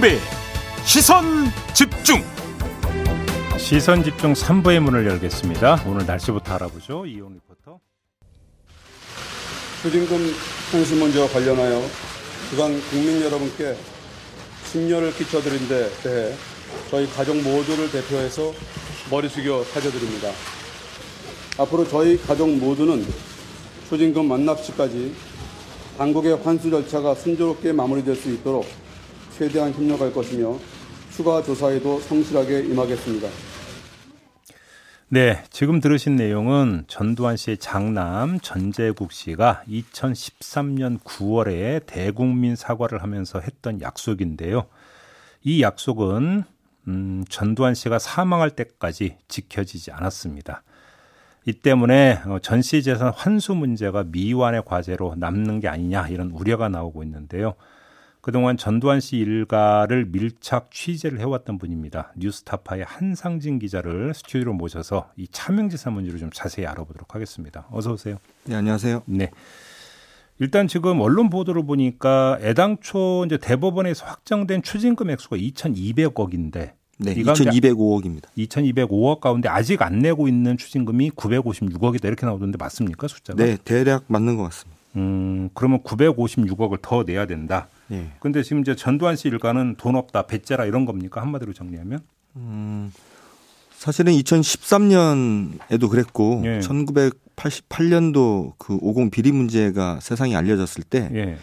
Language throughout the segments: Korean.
김종배 시선 집중 시선 집중 3부의 문을 열겠습니다. 오늘 날씨부터 알아보죠. 이온 리포터. 추징금 통신 문제와 관련하여 그간 국민 여러분께 심려를 끼쳐드린 데 대해 저희 가족 모두를 대표해서 머리 숙여 사죄드립니다. 앞으로 저희 가족 모두는 추징금 만납시까지 당국의 환수 절차가 순조롭게 마무리될 수 있도록 최대한 협력할 것이며 추가 조사에도 성실하게 임하겠습니다. 네, 지금 들으신 내용은 전두환 씨의 장남 전재국 씨가 2013년 9월에 대국민 사과를 하면서 했던 약속인데요. 이 약속은 음, 전두환 씨가 사망할 때까지 지켜지지 않았습니다. 이 때문에 어, 전시 재산 환수 문제가 미완의 과제로 남는 게 아니냐 이런 우려가 나오고 있는데요. 그동안 전두환 씨 일가를 밀착 취재를 해왔던 분입니다. 뉴스타파의 한상진 기자를 스튜디오로 모셔서 이 차명지사 문제를 좀 자세히 알아보도록 하겠습니다. 어서 오세요. 네, 안녕하세요. 네. 일단 지금 언론 보도를 보니까 애당초 이제 대법원에서 확정된 추징금 액수가 2,200억인데 네, 2,205억입니다. 2,205억 가운데 아직 안 내고 있는 추징금이 956억이다 이렇게 나오던데 맞습니까 숫자가? 네, 대략 맞는 것 같습니다. 음, 그러면 956억을 더 내야 된다. 네. 근데 지금 이제 전두환 씨 일가는 돈 없다, 배째라 이런 겁니까? 한마디로 정리하면? 음, 사실은 2013년에도 그랬고 예. 1988년도 그 50 비리 문제가 세상에 알려졌을 때 예.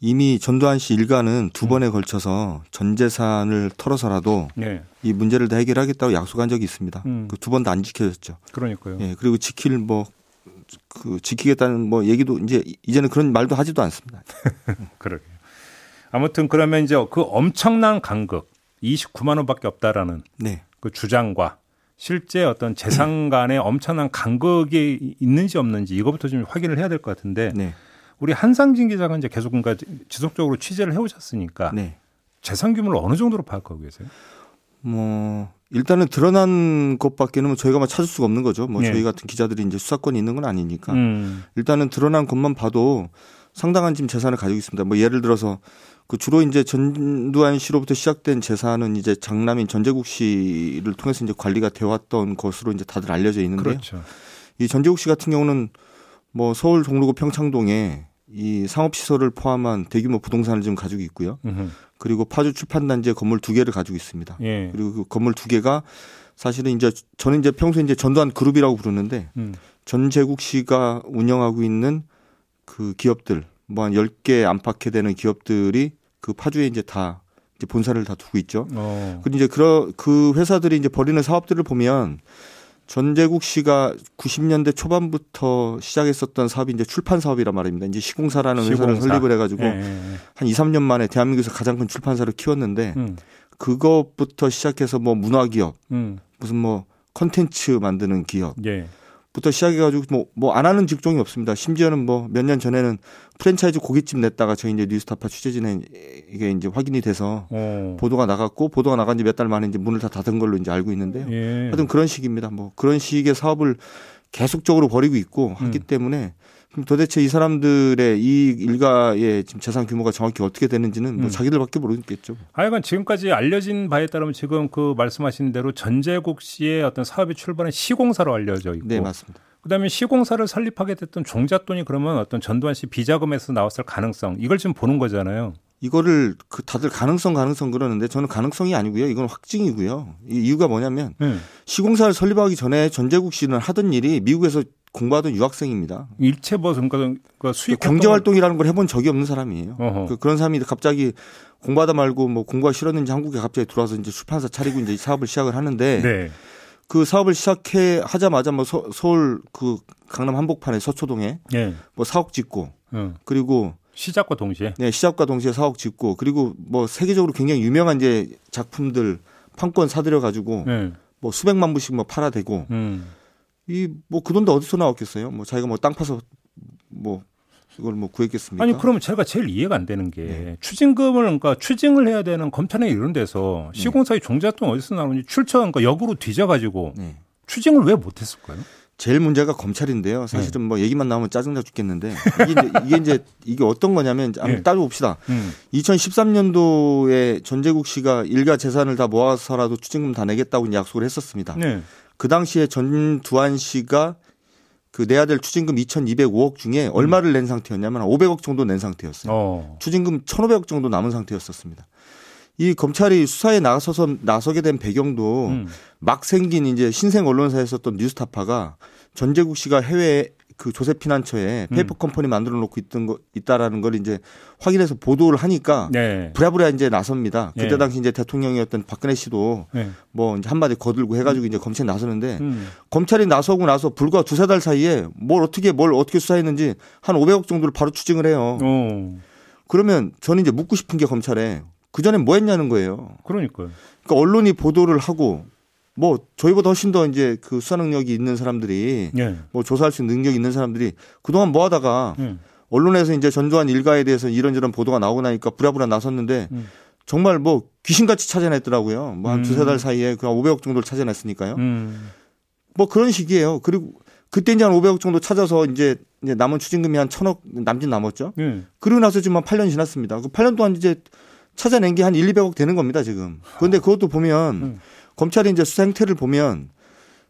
이미 전두환 씨 일가는 두 음. 번에 걸쳐서 전 재산을 털어서라도 예. 이 문제를 다 해결하겠다고 약속한 적이 있습니다. 음. 그두 번다안 지켜졌죠. 그러니까요. 예, 그리고 지킬 뭐 그 지키겠다는 뭐 얘기도 이제 이제는 그런 말도 하지도 않습니다. 그러게요. 아무튼 그러면 이제 그 엄청난 간극 29만 원밖에 없다라는 네. 그 주장과 실제 어떤 재산 간의 엄청난 간극이 있는지 없는지 이거부터 좀 확인을 해야 될 것 같은데 네. 우리 한상진 기자가 이제 계속 그러니까 지속적으로 취재를 해오셨으니까 네. 재산 규모를 어느 정도로 파악하고 계세요? 뭐 일단은 드러난 것밖에는 뭐 저희가 막 찾을 수가 없는 거죠. 뭐 네. 저희 같은 기자들이 이제 수사권이 있는 건 아니니까 음. 일단은 드러난 것만 봐도 상당한 지금 재산을 가지고 있습니다. 뭐 예를 들어서 그 주로 이제 전두환 씨로부터 시작된 재산은 이제 장남인 전재국 씨를 통해서 이제 관리가 되었던 것으로 이제 다들 알려져 있는데요. 그렇죠. 이 전재국 씨 같은 경우는 뭐 서울 종로구 평창동에 이 상업시설을 포함한 대규모 부동산을 지금 가지고 있고요. 으흠. 그리고 파주 출판단지에 건물 두 개를 가지고 있습니다. 예. 그리고 그 건물 두 개가 사실은 이제 저는 이제 평소에 이제 전두환 그룹이라고 부르는데 음. 전재국 씨가 운영하고 있는 그 기업들 뭐 한 10개 안팎에 되는 기업들이 그 파주에 이제 다 이제 본사를 다 두고 있죠. 어. 그리고 이제 그러, 그 회사들이 이제 벌이는 사업들을 보면 전재국 씨가 90년대 초반부터 시작했었던 사업이 이제 출판 사업이란 말입니다. 이제 시공사라는 시공사. 회사를 설립을 해가지고 예, 예, 예. 한 2, 3년 만에 대한민국에서 가장 큰 출판사를 키웠는데 음. 그것부터 시작해서 뭐 문화기업, 음. 무슨 뭐 컨텐츠 만드는 기업, 예. 부터 시작해가지고 뭐, 뭐 안 하는 직종이 없습니다. 심지어는 뭐 몇 년 전에는 프랜차이즈 고깃집 냈다가 저희 이제 뉴스타파 취재진에 이게 이제 확인이 돼서 오. 어. 보도가 나갔고 보도가 나간 지 몇 달 만에 이제 문을 다 닫은 걸로 이제 알고 있는데요. 예. 하여튼 그런 식입니다. 뭐 그런 식의 사업을 계속적으로 벌이고 있고 하기 음. 때문에 그럼 도대체 이 사람들의 이 일가의 지금 재산 규모가 정확히 어떻게 되는지는 뭐 음. 자기들밖에 모르겠죠. 하여간 지금까지 알려진 바에 따르면 지금 그 말씀하신 대로 전재국 씨의 어떤 사업이 출발한 시공사로 알려져 있고. 네, 맞습니다. 그다음에 시공사를 설립하게 됐던 종잣돈이 그러면 어떤 전두환 씨 비자금에서 나왔을 가능성 이걸 지금 보는 거잖아요. 이거를 그 다들 가능성 가능성 그러는데 저는 가능성이 아니고요. 이건 확증이고요. 이 이유가 뭐냐면 네. 시공사를 설립하기 전에 전재국 씨는 하던 일이 미국에서 공부하던 유학생입니다. 일체 뭐 그러니까 그 수익 경제 활동이라는 걸 해본 적이 없는 사람이에요. 그, 그런 사람이 갑자기 공부하다 말고 뭐 공부가 싫었는지 한국에 갑자기 들어와서 이제 출판사 차리고 이제 사업을 시작을 하는데 네. 그 사업을 시작해 하자마자 뭐 서, 서울 그 강남 한복판에 서초동에 네. 뭐 사옥 짓고 어. 그리고 시작과 동시에 네 시작과 동시에 사옥 짓고 그리고 뭐 세계적으로 굉장히 유명한 이제 작품들 판권 사들여 가지고 네. 뭐 수백만 부씩 뭐 팔아대고 음. 이 뭐 그 돈도 어디서 나왔겠어요? 뭐 자기가 뭐 땅 파서 뭐 이걸 뭐 구했겠습니까? 아니 그러면 제가 제일 이해가 안 되는 게 네. 추징금을 그러니까 추징을 해야 되는 검찰에 이런 데서 네. 시공사의 종잣돈 어디서 나오는지 출처 그러니까 역으로 뒤져가지고 네. 추징을 왜 못했을까요? 제일 문제가 검찰인데요. 사실은 네. 뭐 얘기만 나오면 짜증나 죽겠는데 이게 이제 이게, 이제 이게 어떤 거냐면 한번 네. 따져봅시다. 음. 2013년도에 전재국 씨가 일가 재산을 다 모아서라도 추징금 다 내겠다고 약속을 했었습니다. 네. 그 당시에 전두환 씨가 그 내야 될 추징금 2,205억 중에 얼마를 낸 상태였냐면 500억 정도 낸 상태였어요. 어. 추징금 1,500억 정도 남은 상태였었습니다. 이 검찰이 수사에 나서서 나서게 된 배경도 음. 막 생긴 이제 신생 언론사였던 뉴스타파가 전재국 씨가 해외 그 조세 피난처에 음. 페이퍼 컴퍼니 만들어 놓고 있던 거 있다라는 걸 이제 확인해서 보도를 하니까 네. 부랴부랴 이제 나섭니다. 그때 네. 당시 이제 대통령이었던 박근혜 씨도 네. 뭐 이제 한마디 거들고 해가지고 이제 검찰에 나서는데 음. 검찰이 나서고 나서 불과 두세 달 사이에 뭘 어떻게 뭘 어떻게 수사했는지 한 500억 정도를 바로 추징을 해요. 오. 그러면 저는 이제 묻고 싶은 게 검찰에 그 전에 뭐 했냐는 거예요. 그러니까요. 그러니까 언론이 보도를 하고 뭐 저희보다 훨씬 더 이제 그 수사 능력이 있는 사람들이 예. 뭐 조사할 수 있는 능력이 있는 사람들이 그동안 뭐 하다가 예. 언론에서 이제 전두환 일가에 대해서 이런저런 보도가 나오고 나니까 부랴부랴 나섰는데 음. 정말 뭐 귀신같이 찾아냈더라고요. 뭐한 두세 달 음. 사이에 그냥 500억 정도를 찾아냈으니까요. 음. 뭐 그런 식이에요. 그리고 그때 이제 한 500억 정도 찾아서 이제 남은 추징금이 한 천억 남짓 남았죠. 예. 그리고 나서 지금 한 8년 지났습니다. 그 8년 동안 이제 찾아낸 게 한 1, 200억 되는 겁니다, 지금. 그런데 그것도 보면 음. 검찰이 이제 수사 행태를 보면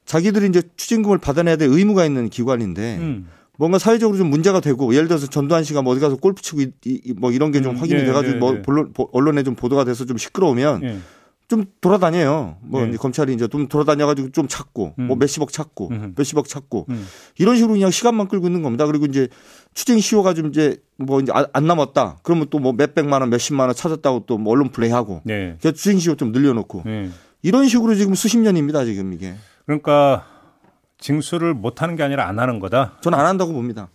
자기들이 이제 추징금을 받아내야 될 의무가 있는 기관인데 음. 뭔가 사회적으로 좀 문제가 되고 예를 들어서 전두환 씨가 뭐 어디 가서 골프 치고 이, 이, 뭐 이런 게좀 음. 확인이 예, 돼가지고 예, 뭐 예. 본론, 언론에 좀 보도가 돼서 좀 시끄러우면 예. 좀 돌아다녀요. 뭐 네. 이제 검찰이 이제 좀 돌아다녀가지고 좀 찾고 음. 뭐 몇십억 찾고 음. 몇십억 찾고 음. 이런 식으로 그냥 시간만 끌고 있는 겁니다. 그리고 이제 추징 시효가 좀 이제 뭐 이제 안 남았다. 그러면 또 뭐 몇백만 원, 몇십만 원 찾았다고 또 뭐 언론 플레이하고 네. 추징 시효 좀 늘려놓고 네. 이런 식으로 지금 수십 년입니다. 지금 이게. 그러니까 징수를 못 하는 게 아니라 안 하는 거다. 저는 안 한다고 봅니다.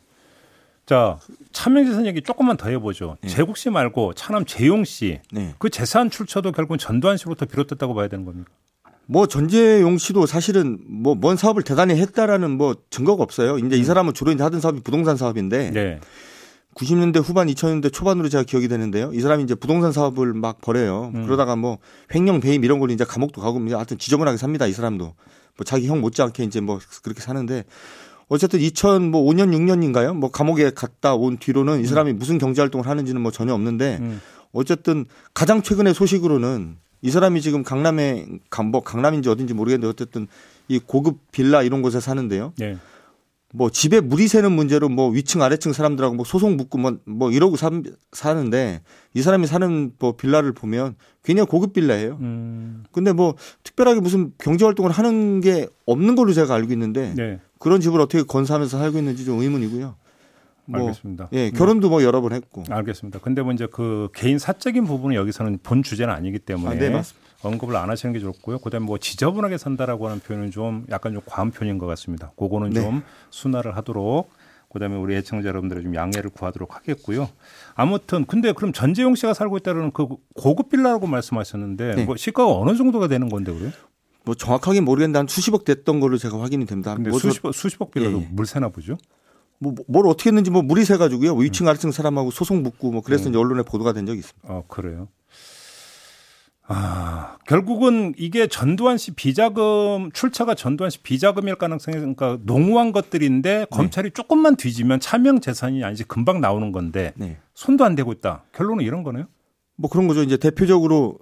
자, 차명재산 얘기 조금만 더 해보죠. 네. 재국 씨 말고 차남 재용 씨. 네. 그 재산 출처도 결국은 전두환 씨로부터 비롯됐다고 봐야 되는 겁니까? 뭐 전재용 씨도 사실은 뭐 뭔 사업을 대단히 했다라는 뭐 증거가 없어요. 이제 음. 이 사람은 주로 이제 하던 사업이 부동산 사업인데 네. 90년대 후반 2000년대 초반으로 제가 기억이 되는데요. 이 사람이 이제 부동산 사업을 막 벌여요. 음. 그러다가 뭐 횡령 배임 이런 걸로 이제 감옥도 가고 하여튼 지저분하게 삽니다. 이 사람도. 뭐 자기 형 못지않게 이제 뭐 그렇게 사는데 어쨌든 2005년 뭐 6년인가요? 뭐 감옥에 갔다 온 뒤로는 이 사람이 무슨 경제 활동을 하는지는 뭐 전혀 없는데 음. 어쨌든 가장 최근의 소식으로는 이 사람이 지금 강남에 뭐 강남인지 어딘지 모르겠는데 어쨌든 이 고급 빌라 이런 곳에 사는데요. 네. 뭐 집에 물이 새는 문제로 뭐 위층 아래층 사람들하고 뭐 소송 붙고 뭐, 뭐 이러고 사, 사는데 이 사람이 사는 뭐 빌라를 보면 굉장히 고급 빌라예요. 음. 근데 뭐 특별하게 무슨 경제 활동을 하는 게 없는 걸로 제가 알고 있는데 네. 그런 집을 어떻게 건사하면서 살고 있는지 좀 의문이고요. 뭐, 알겠습니다. 예, 결혼도 뭐 여러 번 했고. 알겠습니다. 근데 뭐 이제 그 개인 사적인 부분은 여기서는 본 주제는 아니기 때문에 아, 네, 맞습니다. 언급을 안 하시는 게 좋고요. 그다음에 뭐 지저분하게 산다라고 하는 표현은 좀 약간 좀 과한 표현인 것 같습니다. 그거는 네. 좀 순화를 하도록 그다음에 우리 애청자 여러분들의 좀 양해를 구하도록 하겠고요. 아무튼 근데 그럼 전재용 씨가 살고 있다는 그 고급 빌라라고 말씀하셨는데 네. 뭐 시가가 어느 정도가 되는 건데 그래요? 뭐 정확하게 모르겠는데 한 수십억 됐던 걸로 제가 확인이 됩니다. 근데 뭐 수십억 수십억 빌라도 예. 물 새나 보죠? 뭐 뭘 어떻게 했는지 뭐 물이 새 가지고요. 위층 음. 아래층 사람하고 소송 붙고 뭐 그래서 음. 이제 언론에 보도가 된 적이 있습니다. 아, 그래요. 아, 결국은 이게 전두환 씨 비자금 출처가 전두환 씨 비자금일 가능성이 그러니까 농후한 것들인데 네. 검찰이 조금만 뒤지면 차명 재산이 아니지 금방 나오는 건데 네. 손도 안 대고 있다. 결론은 이런 거네요. 뭐 그런 거죠. 이제 대표적으로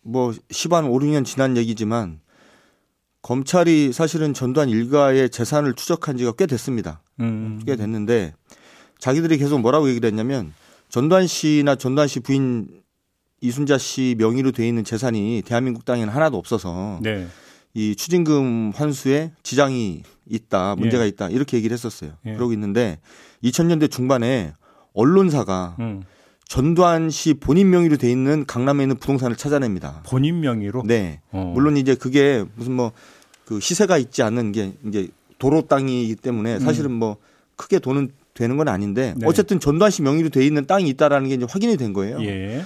뭐 10한 5, 6년 지난 얘기지만 검찰이 사실은 전두환 일가의 재산을 추적한 지가 꽤 됐습니다. 음. 꽤 됐는데 자기들이 계속 뭐라고 얘기를 했냐면 전두환 씨나 전두환 씨 부인 이순자 씨 명의로 돼 있는 재산이 대한민국 땅에는 하나도 없어서 네. 이 추징금 환수에 지장이 있다, 문제가 예. 있다 이렇게 얘기를 했었어요. 예. 그러고 있는데 2000년대 중반에 언론사가 음. 전두환 씨 본인 명의로 돼 있는 강남에 있는 부동산을 찾아냅니다. 본인 명의로? 네. 어. 물론 이제 그게 무슨 뭐 그 시세가 있지 않는 게 이제 도로 땅이기 때문에 사실은 음. 뭐 크게 돈은 되는 건 아닌데 네. 어쨌든 전두환 씨 명의로 돼 있는 땅이 있다라는 게 이제 확인이 된 거예요. 예.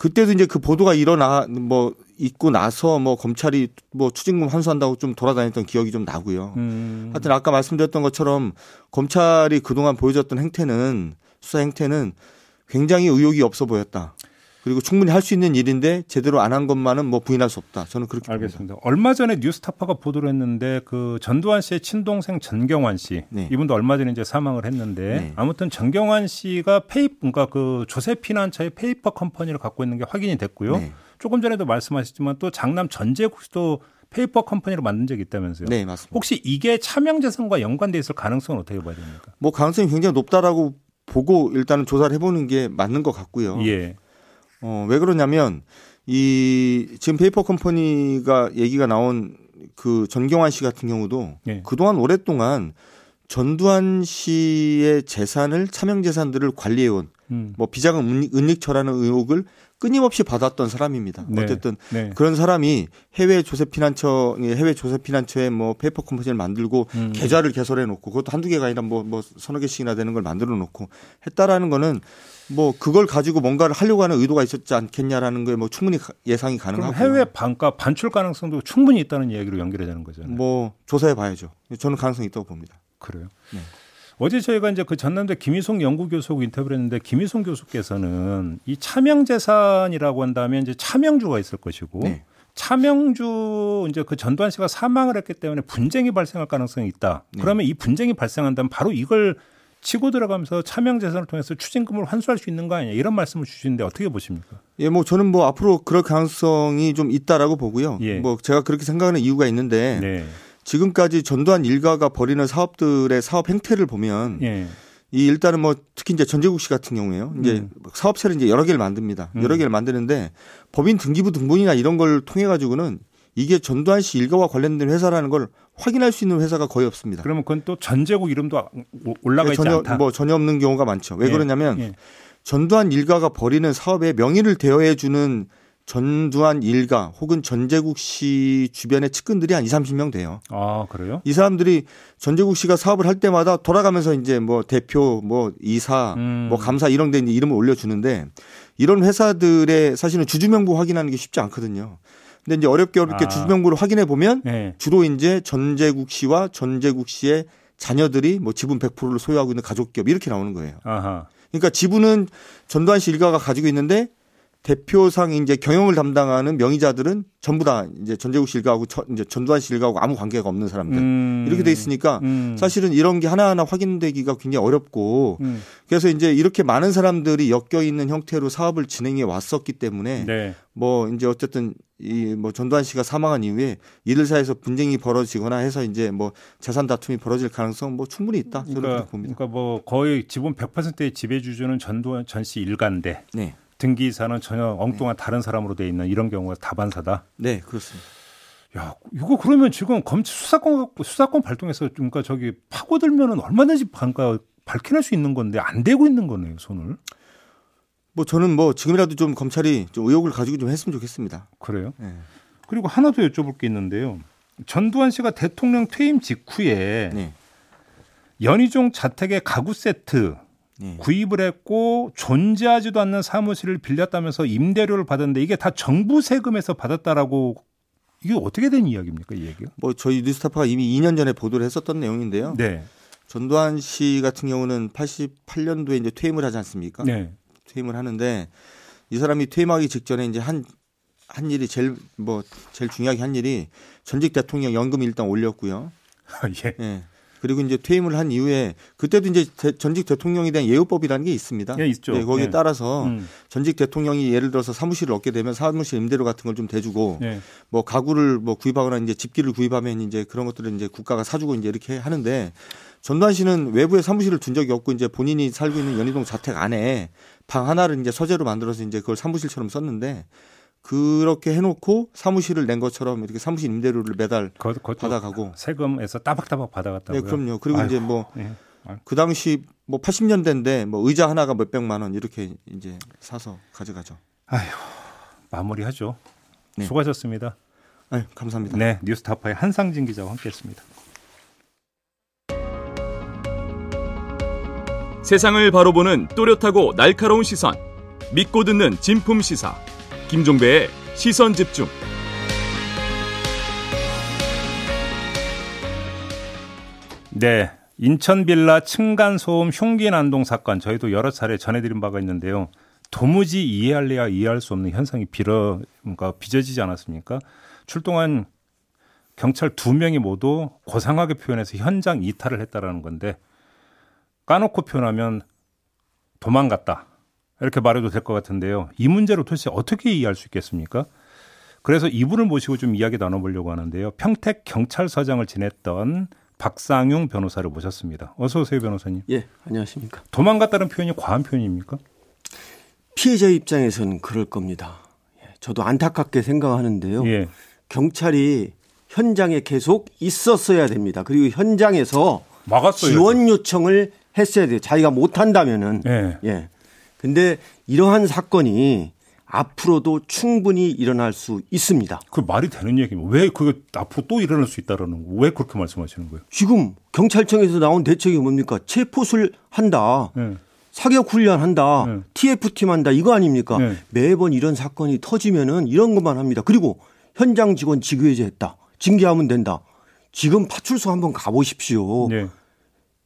그때도 이제 그 보도가 일어나 뭐 있고 나서 뭐 검찰이 뭐 추징금 환수한다고 좀 돌아다녔던 기억이 좀 나고요. 음. 하여튼 아까 말씀드렸던 것처럼 검찰이 그동안 보여줬던 행태는 수사 행태는 굉장히 의욕이 없어 보였다. 그리고 충분히 할 수 있는 일인데 제대로 안 한 것만은 뭐 부인할 수 없다. 저는 그렇게 알겠습니다. 봅니다. 얼마 전에 뉴스타파가 보도를 했는데 그 전두환 씨의 친동생 전경환 씨 네. 이분도 얼마 전에 이제 사망을 했는데 네. 아무튼 전경환 씨가 페이 그러니까 그 조세 피난처의 페이퍼 컴퍼니를 갖고 있는 게 확인이 됐고요. 네. 조금 전에도 말씀하셨지만 또 장남 전재국 씨도 페이퍼 컴퍼니로 만든 적이 있다면서요? 네, 맞습니다. 혹시 이게 차명재산과 연관돼 있을 가능성은 어떻게 봐야 됩니까? 뭐 가능성이 굉장히 높다라고 보고 일단은 조사를 해보는 게 맞는 것 같고요. 예. 어, 왜 그러냐면 이 지금 페이퍼 컴퍼니가 얘기가 나온 그 전경환 씨 같은 경우도 예. 그동안 오랫동안 전두환 씨의 재산을 차명 재산들을 관리해온 음. 뭐 비자금 은닉처라는 의혹을 끊임없이 받았던 사람입니다. 네. 어쨌든 네. 그런 사람이 해외 조세 피난처 해외 조세 피난처에 뭐 페이퍼 컴퍼니를 만들고 음. 계좌를 개설해 놓고 그것도 한두 개가 아니라 뭐, 뭐 서너 개씩이나 되는 걸 만들어 놓고 했다라는 거는 뭐 그걸 가지고 뭔가를 하려고 하는 의도가 있었지 않겠냐라는 거에 뭐 충분히 예상이 가능하고 해외 반가 반출 가능성도 충분히 있다는 이야기로 연결이 되는 거잖아요. 뭐 조사해 봐야죠. 저는 가능성이 있다고 봅니다. 그래요. 네. 어제 저희가 이제 그 전남대 김희송 연구교수하고 인터뷰를 했는데 김희송 교수께서는 이 차명재산이라고 한다면 이제 차명주가 있을 것이고 네. 차명주 이제 그 전두환 씨가 사망을 했기 때문에 분쟁이 발생할 가능성이 있다. 네. 그러면 이 분쟁이 발생한다면 바로 이걸 치고 들어가면서 차명 재산을 통해서 추징금을 환수할 수 있는 거 아니냐 이런 말씀을 주시는데 어떻게 보십니까? 예, 뭐 저는 뭐 앞으로 그럴 가능성이 좀 있다라고 보고요. 예. 뭐 제가 그렇게 생각하는 이유가 있는데 네. 지금까지 전두환 일가가 벌이는 사업들의 사업 행태를 보면 예. 이 일단은 뭐 특히 이제 전재국 씨 같은 경우에요. 이제 음. 사업체를 이제 여러 개를 만듭니다. 음. 여러 개를 만드는데 법인 등기부 등본이나 이런 걸 통해 가지고는 이게 전두환 씨 일가와 관련된 회사라는 걸 확인할 수 있는 회사가 거의 없습니다. 그러면 그건 또 전재국 이름도 올라가 네, 있지 전혀, 않다. 뭐 전혀 없는 경우가 많죠. 왜 예. 그러냐면 예. 전두환 일가가 벌이는 사업에 명의를 대여해 주는 전두환 일가 혹은 전재국 씨 주변의 측근들이 한 2, 30명 돼요. 아, 그래요? 이 사람들이 전재국 씨가 사업을 할 때마다 돌아가면서 이제 뭐 대표, 뭐 이사, 음. 뭐 감사 이런 데 이름을 올려주는데 이런 회사들의 사실은 주주명부 확인하는 게 쉽지 않거든요. 근데 이제 어렵게 어렵게 아. 주주명부를 확인해 보면 네. 주로 이제 전재국 씨와 전재국 씨의 자녀들이 뭐 지분 100%를 소유하고 있는 가족기업 이렇게 나오는 거예요. 아하. 그러니까 지분은 전두환 씨 일가가 가지고 있는데 대표상 이제 경영을 담당하는 명의자들은 전부 다 이제 전재국 씨 일가하고 이제 전두환 씨 일가하고 아무 관계가 없는 사람들 음. 이렇게 돼 있으니까 음. 사실은 이런 게 하나하나 확인되기가 굉장히 어렵고 음. 그래서 이제 이렇게 많은 사람들이 엮여 있는 형태로 사업을 진행해 왔었기 때문에 네. 뭐 이제 어쨌든 이 뭐 전두환 씨가 사망한 이후에 이들 사이에서 분쟁이 벌어지거나 해서 이제 뭐 재산 다툼이 벌어질 가능성 뭐 충분히 있다 저는 그러니까, 봅니다. 그러니까 뭐 거의 지분 100%의 지배주주는 전두환 전 씨 일가인데 네. 등기사는 전혀 엉뚱한 네. 다른 사람으로 돼 있는 이런 경우가 다반사다. 네, 그렇습니다. 야, 이거 그러면 지금 검찰 수사권 수사권 발동해서 그러니까 저기 파고들면은 얼마든지 그러니까 밝혀낼 수 있는 건데 안 되고 있는 거네요, 손을. 뭐 저는 뭐 지금이라도 좀 검찰이 좀 의혹을 가지고 좀 했으면 좋겠습니다. 그래요? 네. 그리고 하나 더 여쭤볼 게 있는데요. 전두환 씨가 대통령 퇴임 직후에 네. 연희종 자택의 가구 세트 네. 구입을 했고 존재하지도 않는 사무실을 빌렸다면서 임대료를 받았는데 이게 다 정부 세금에서 받았다라고 이게 어떻게 된 이야기입니까 이 얘기가? 뭐 저희 뉴스타파가 이미 2년 전에 보도를 했었던 내용인데요. 네. 전두환 씨 같은 경우는 88년도에 이제 퇴임을 하지 않습니까? 네. 퇴임을 하는데 이 사람이 퇴임하기 직전에 이제 한, 한 일이 제일 뭐 제일 중요하게 한 일이 전직 대통령 연금 일단 올렸고요. 예. 예. 그리고 이제 퇴임을 한 이후에 그때도 이제 전직 대통령에 대한 예우법이라는 게 있습니다. 예, 있죠. 네, 거기에 예. 따라서 음. 전직 대통령이 예를 들어서 사무실을 얻게 되면 사무실 임대료 같은 걸 좀 대주고 예. 뭐 가구를 뭐 구입하거나 이제 집기를 구입하면 이제 그런 것들을 이제 국가가 사주고 이제 이렇게 하는데 전두환 씨는 외부에 사무실을 둔 적이 없고 이제 본인이 살고 있는 연희동 자택 안에 방 하나를 이제 서재로 만들어서 이제 그걸 사무실처럼 썼는데 그렇게 해놓고 사무실을 낸 것처럼 이렇게 사무실 임대료를 매달 거, 받아가고 세금에서 따박따박 받아갔다고요. 네, 그럼요. 그리고 아이고, 이제 뭐그 예. 그 당시 뭐 80년대인데 뭐 의자 하나가 몇 백만 원 이렇게 이제 사서 가져가죠. 아휴 마무리하죠. 네. 수고하셨습니다. 아유, 감사합니다. 네, 뉴스타파의 한상진 기자와 함께했습니다. 세상을 바로 보는 또렷하고 날카로운 시선, 믿고 듣는 진품 시사. 김종배의 시선 집중. 네. 인천 빌라 층간 소음 흉기 난동 사건 저희도 여러 차례 전해드린 바가 있는데요. 도무지 이해할래야 이해할 수 없는 현상이 빌어 그러니까 빚어지지 않았습니까? 출동한 경찰 두 명이 모두 고상하게 표현해서 현장 이탈을 했다라는 건데 까놓고 표현하면 도망갔다 이렇게 말해도 될 것 같은데요. 이 문제로 도대체 어떻게 이해할 수 있겠습니까? 그래서 이분을 모시고 좀 이야기 나눠보려고 하는데요. 평택 경찰서장을 지냈던 박상용 변호사를 모셨습니다. 어서 오세요, 변호사님. 예, 안녕하십니까. 도망갔다는 표현이 과한 표현입니까? 피해자 입장에서는 그럴 겁니다. 예, 저도 안타깝게 생각하는데요. 예. 경찰이 현장에 계속 있었어야 됩니다. 그리고 현장에서 막았어요. 지원 요청을 했어야 돼요. 자기가 못한다면은. 예. 예. 근데 이러한 사건이 앞으로도 충분히 일어날 수 있습니다. 그 말이 되는 얘기면 왜 그게 앞으로 또 일어날 수 있다라는 거? 왜 그렇게 말씀하시는 거예요? 지금 경찰청에서 나온 대책이 뭡니까? 체포술 한다. 네. 사격 훈련한다. 네. TF팀 한다. 이거 아닙니까? 네. 매번 이런 사건이 터지면은 이런 것만 합니다. 그리고 현장 직원 직위해제 했다. 징계하면 된다. 지금 파출소 한번 가보십시오. 네.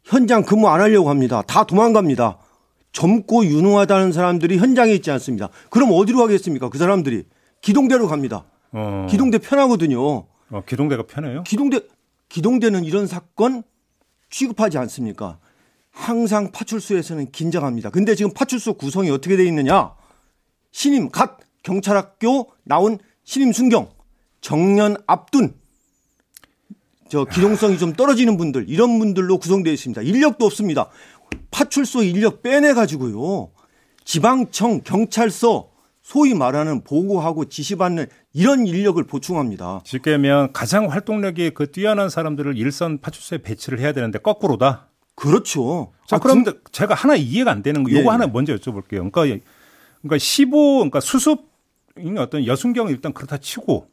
현장 근무 안 하려고 합니다. 다 도망갑니다. 젊고 유능하다는 사람들이 현장에 있지 않습니다. 그럼 어디로 가겠습니까? 그 사람들이 기동대로 갑니다. 어. 기동대 편하거든요. 어, 기동대가 편해요? 기동대 기동대는 이런 사건 취급하지 않습니까? 항상 파출소에서는 긴장합니다. 근데 지금 파출소 구성이 어떻게 돼 있느냐? 신임 갓 경찰학교 나온 신임 순경 정년 앞둔 저 기동성이 좀 떨어지는 분들 이런 분들로 구성되어 있습니다. 인력도 없습니다. 파출소 인력 빼내 가지고요. 지방청 경찰서 소위 말하는 보고하고 지시받는 이런 인력을 보충합니다. 쉽게 면 가장 활동력이 그 뛰어난 사람들을 일선 파출소에 배치를 해야 되는데 거꾸로다. 그렇죠. 자, 아, 그럼 근... 제가 하나 이해가 안 되는 거 요거 예. 하나 먼저 여쭤볼게요. 그러니까 그러니까 15 그러니까 수습 어떤 여순경 일단 그렇다 치고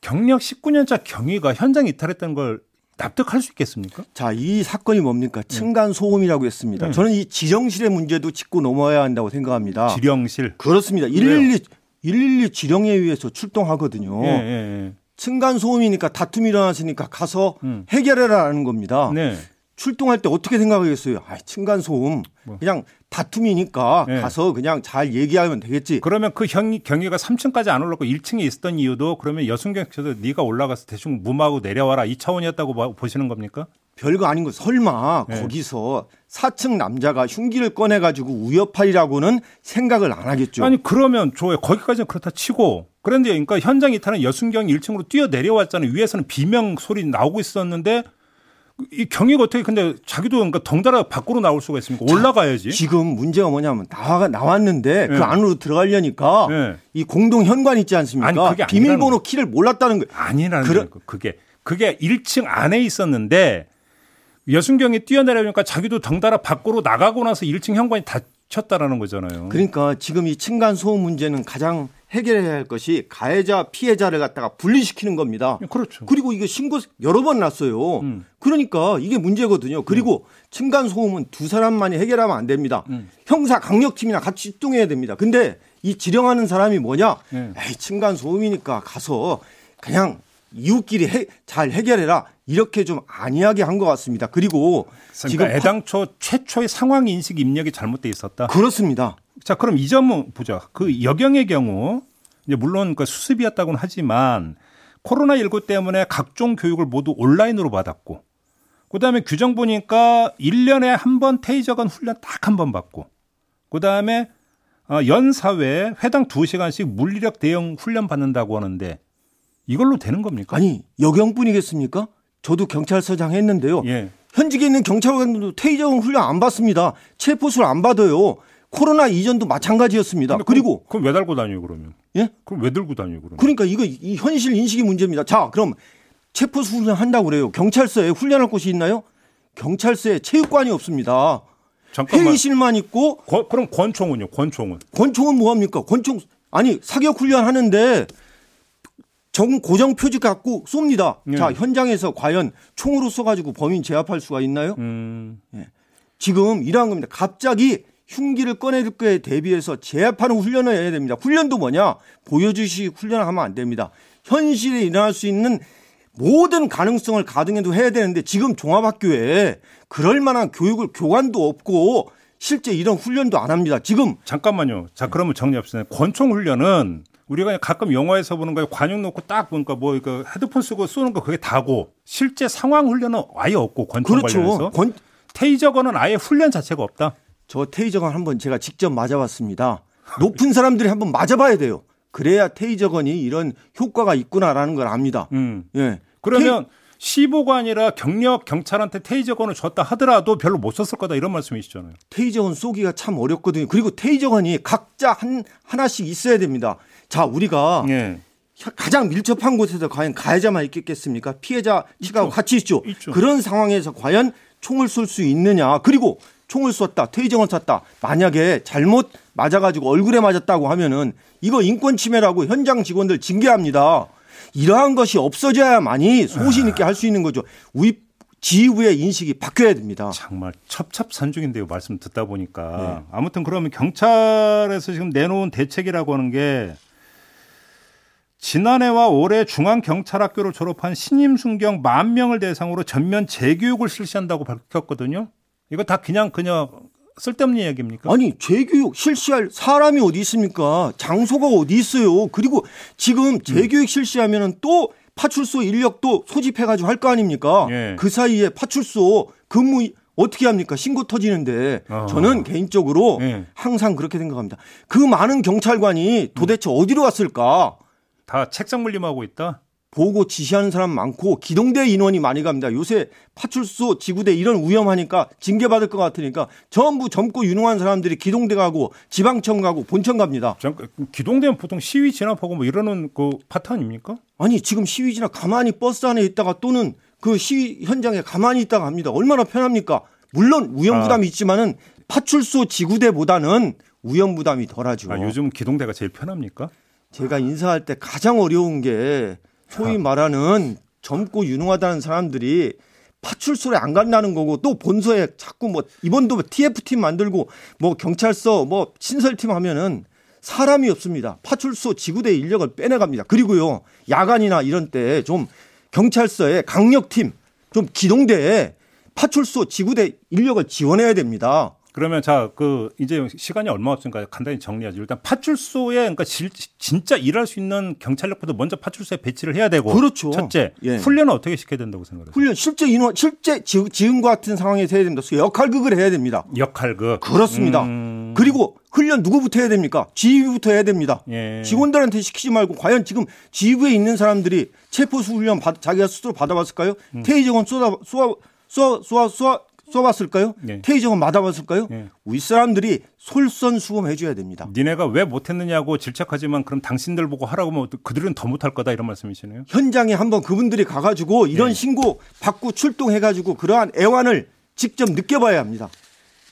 경력 19년차 경위가 현장 이탈했다는 걸 납득할 수 있겠습니까? 자, 이 사건이 뭡니까? 네. 층간 소음이라고 했습니다. 네. 저는 이 지령실의 문제도 짚고 넘어야 한다고 생각합니다. 지령실. 그렇습니다. 112 112 지령에 의해서 출동하거든요. 네, 네, 층간 소음이니까 다툼이 일어났으니까 가서 음. 해결해라라는 겁니다. 네. 출동할 때 어떻게 생각하겠어요? 아, 층간 소음. 뭐. 그냥 다툼이니까 네. 가서 그냥 잘 얘기하면 되겠지. 그러면 그 경, 경위가 3층까지 안 올랐고 1층에 있었던 이유도 그러면 여순경께서 네가 올라가서 대충 무마하고 내려와라 이 차원이었다고 보시는 겁니까? 별거 아닌 거 설마 네. 거기서 4층 남자가 흉기를 꺼내 가지고 위협하리라고는 생각을 안 하겠죠. 아니 그러면 좋아요. 거기까지는 그렇다 치고 그런데 그러니까 현장 이탈은 여순경이 1층으로 뛰어 내려왔잖아요. 위에서는 비명 소리 나오고 있었는데 이 경위가 어떻게 근데 자기도 그러니까 덩달아 밖으로 나올 수가 있습니까? 올라가야지. 지금 문제가 뭐냐면 나와 나왔는데 네. 그 안으로 들어가려니까 네. 이 공동 현관 있지 않습니까? 아니, 그게 비밀번호 키를 몰랐다는 거예요. 아니라는 그러... 거 그게 그게 1층 안에 있었는데 여순경이 뛰어내려니까 자기도 덩달아 밖으로 나가고 나서 1층 현관이 닫혔다라는 거잖아요. 그러니까 지금 이 층간 소음 문제는 가장 해결해야 할 것이 가해자 피해자를 갖다가 분리시키는 겁니다. 예, 그렇죠. 그리고 이게 신고 여러 번 났어요. 음. 그러니까 이게 문제거든요. 그리고 음. 층간 소음은 두 사람만이 해결하면 안 됩니다. 음. 형사 강력팀이나 같이 출동해야 됩니다. 근데 이 지령하는 사람이 뭐냐? 음. 에이 층간 소음이니까 가서 그냥 이웃끼리 해, 잘 해결해라. 이렇게 좀 안이하게 한 것 같습니다. 그리고 그러니까 지금 애당초 최초의 상황 인식 입력이 잘못돼 있었다. 그렇습니다. 자, 그럼 이 점은 보자. 그 여경의 경우 이제 물론 그 수습이었다고는 하지만 코로나19 때문에 각종 교육을 모두 온라인으로 받았고 그다음에 규정 보니까 1년에 한 번 테이저건 훈련 딱 한 번 받고 그다음에 어, 연 사회 회당 2시간씩 물리력 대응 훈련 받는다고 하는데 이걸로 되는 겁니까? 아니, 여경뿐이겠습니까? 저도 경찰서장 했는데요. 예. 현직에 있는 경찰관들도 테이저건 훈련 안 받습니다. 체포술 안 받아요. 코로나 이전도 마찬가지였습니다. 그리고 그럼 왜 달고 다녀요 그러면? 예? 그럼 왜 들고 다녀요 그러면? 그러니까 이거 이 현실 인식이 문제입니다. 자, 그럼 체포수 훈련 한다고 그래요. 경찰서에 훈련할 곳이 있나요? 경찰서에 체육관이 없습니다. 잠깐만. 회의실만 있고 권, 그럼 권총은요? 권총은? 권총은 뭐 합니까? 권총 아니 사격 훈련 하는데 정 고정 표지 갖고 쏩니다. 네. 자 현장에서 과연 총으로 쏘가지고 범인 제압할 수가 있나요? 음. 예. 지금 이러한 겁니다. 갑자기 흉기를 꺼내들 거에 대비해서 제압하는 훈련을 해야 됩니다. 훈련도 뭐냐? 보여주시 훈련을 하면 안 됩니다. 현실에 일어날 수 있는 모든 가능성을 가등해도 해야 되는데 지금 종합학교에 그럴 만한 교육을 교관도 없고 실제 이런 훈련도 안 합니다. 지금 잠깐만요. 자 그러면 정리합시다. 권총 훈련은 우리가 가끔 영화에서 보는 거에 관용 놓고 딱 보니까 뭐 이거 헤드폰 쓰고 쏘는 거 그게 다고 실제 상황 훈련은 아예 없고 권총 그렇죠. 관련해서 권... 테이저건은 아예 훈련 자체가 없다. 저 테이저건 한번 제가 직접 맞아봤습니다. 높은 사람들이 한번 맞아봐야 돼요. 그래야 테이저건이 이런 효과가 있구나라는 걸 압니다. 음. 예. 그러면 테이... 시보가 아니라 경력 경찰한테 테이저건을 줬다 하더라도 별로 못 썼을 거다 이런 말씀이시잖아요. 테이저건 쏘기가 참 어렵거든요. 그리고 테이저건이 각자 한 하나씩 있어야 됩니다. 자, 우리가 예. 가장 밀접한 곳에서 과연 가해자만 있겠습니까? 피해자 측하고 같이 있죠. 있죠. 그런 상황에서 과연 총을 쏠 수 있느냐. 그리고 총을 쐈다, 테이저건 쐈다. 만약에 잘못 맞아가지고 얼굴에 맞았다고 하면은 이거 인권 침해라고 현장 직원들 징계합니다. 이러한 것이 없어져야만이 소신 있게 할 수 있는 거죠. 우리 지휘부의 인식이 바뀌어야 됩니다. 정말 첩첩산중인데요. 말씀 듣다 보니까 네. 아무튼 그러면 경찰에서 지금 내놓은 대책이라고 하는 게 지난해와 올해 중앙경찰학교를 졸업한 신임 순경 만 명을 대상으로 전면 재교육을 실시한다고 밝혔거든요. 이거 다 그냥 그냥 쓸데없는 이야기입니까? 아니 재교육 실시할 사람이 어디 있습니까? 장소가 어디 있어요? 그리고 지금 재교육 음. 실시하면은 또 파출소 인력도 소집해가지고 할 거 아닙니까? 예. 그 사이에 파출소 근무 어떻게 합니까? 신고 터지는데 어. 저는 개인적으로 예. 항상 그렇게 생각합니다. 그 많은 경찰관이 도대체 음. 어디로 갔을까? 다 책상 물림하고 있다. 보고 지시하는 사람 많고 기동대 인원이 많이 갑니다. 요새 파출소, 지구대 이런 위험하니까 징계받을 것 같으니까 전부 젊고 유능한 사람들이 기동대 가고 지방청 가고 본청 갑니다. 기동대는 보통 시위 진압하고 뭐 이러는 그 파트 아닙니까? 아니 지금 시위 진압 가만히 버스 안에 있다가 또는 그 시위 현장에 가만히 있다가 합니다. 얼마나 편합니까? 물론 위험 부담이 아. 있지만은 파출소 지구대보다는 위험 부담이 덜하죠. 아, 요즘 기동대가 제일 편합니까? 제가 인사할 때 가장 어려운 게 소위 말하는 젊고 유능하다는 사람들이 파출소에 안 간다는 거고 또 본소에 자꾸 뭐 이번도 TF팀 만들고 뭐 경찰서 뭐 신설팀 하면은 사람이 없습니다. 파출소 지구대 인력을 빼내갑니다. 그리고요 야간이나 이런 때 좀 경찰서에 강력팀 좀 기동대에 파출소 지구대 인력을 지원해야 됩니다. 그러면 자, 그 이제 시간이 얼마 없으니까 간단히 정리하죠. 일단 파출소에 그러니까 질, 진짜 일할 수 있는 경찰력부터 먼저 파출소에 배치를 해야 되고 그렇죠. 첫째, 예. 훈련은 어떻게 시켜야 된다고 생각하세요? 훈련 실제 인원 실제 지금과 같은 상황에서 해야 됩니다. 역할극을 해야 됩니다. 역할극. 그렇습니다. 음... 그리고 훈련 누구부터 해야 됩니까? 지휘부터 해야 됩니다. 예. 직원들한테 시키지 말고 과연 지금 지휘부에 있는 사람들이 체포수 훈련 받, 자기가 스스로 받아봤을까요? 음. 테이저건 쏘아 쏘아 쏘아 쏘아 쏘아 쏘봤을까요? 네. 테이저건 맞아봤을까요? 네. 우리 사람들이 솔선수범해 줘야 됩니다. 니네가 왜 못했느냐고 질책하지만 그럼 당신들 보고 하라고 하면 그들은 더 못할 거다 이런 말씀이시네요. 현장에 한번 그분들이 가가지고 이런 네. 신고 받고 출동해가지고 그러한 애환을 직접 느껴봐야 합니다.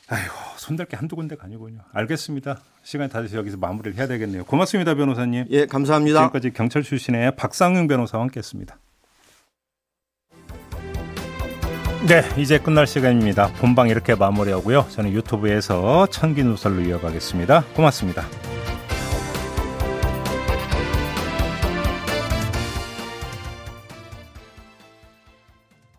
아이고 손댈 게 한두 군데가 아니군요. 알겠습니다. 시간이 다 돼서 여기서 마무리를 해야 되겠네요. 고맙습니다, 변호사님. 예, 감사합니다. 지금까지 경찰 출신의 박상ưng 변호사와 함께했습니다. 네, 이제 끝날 시간입니다. 본방 이렇게 마무리하고요. 저는 유튜브에서 천기 누설로 이어가겠습니다. 고맙습니다.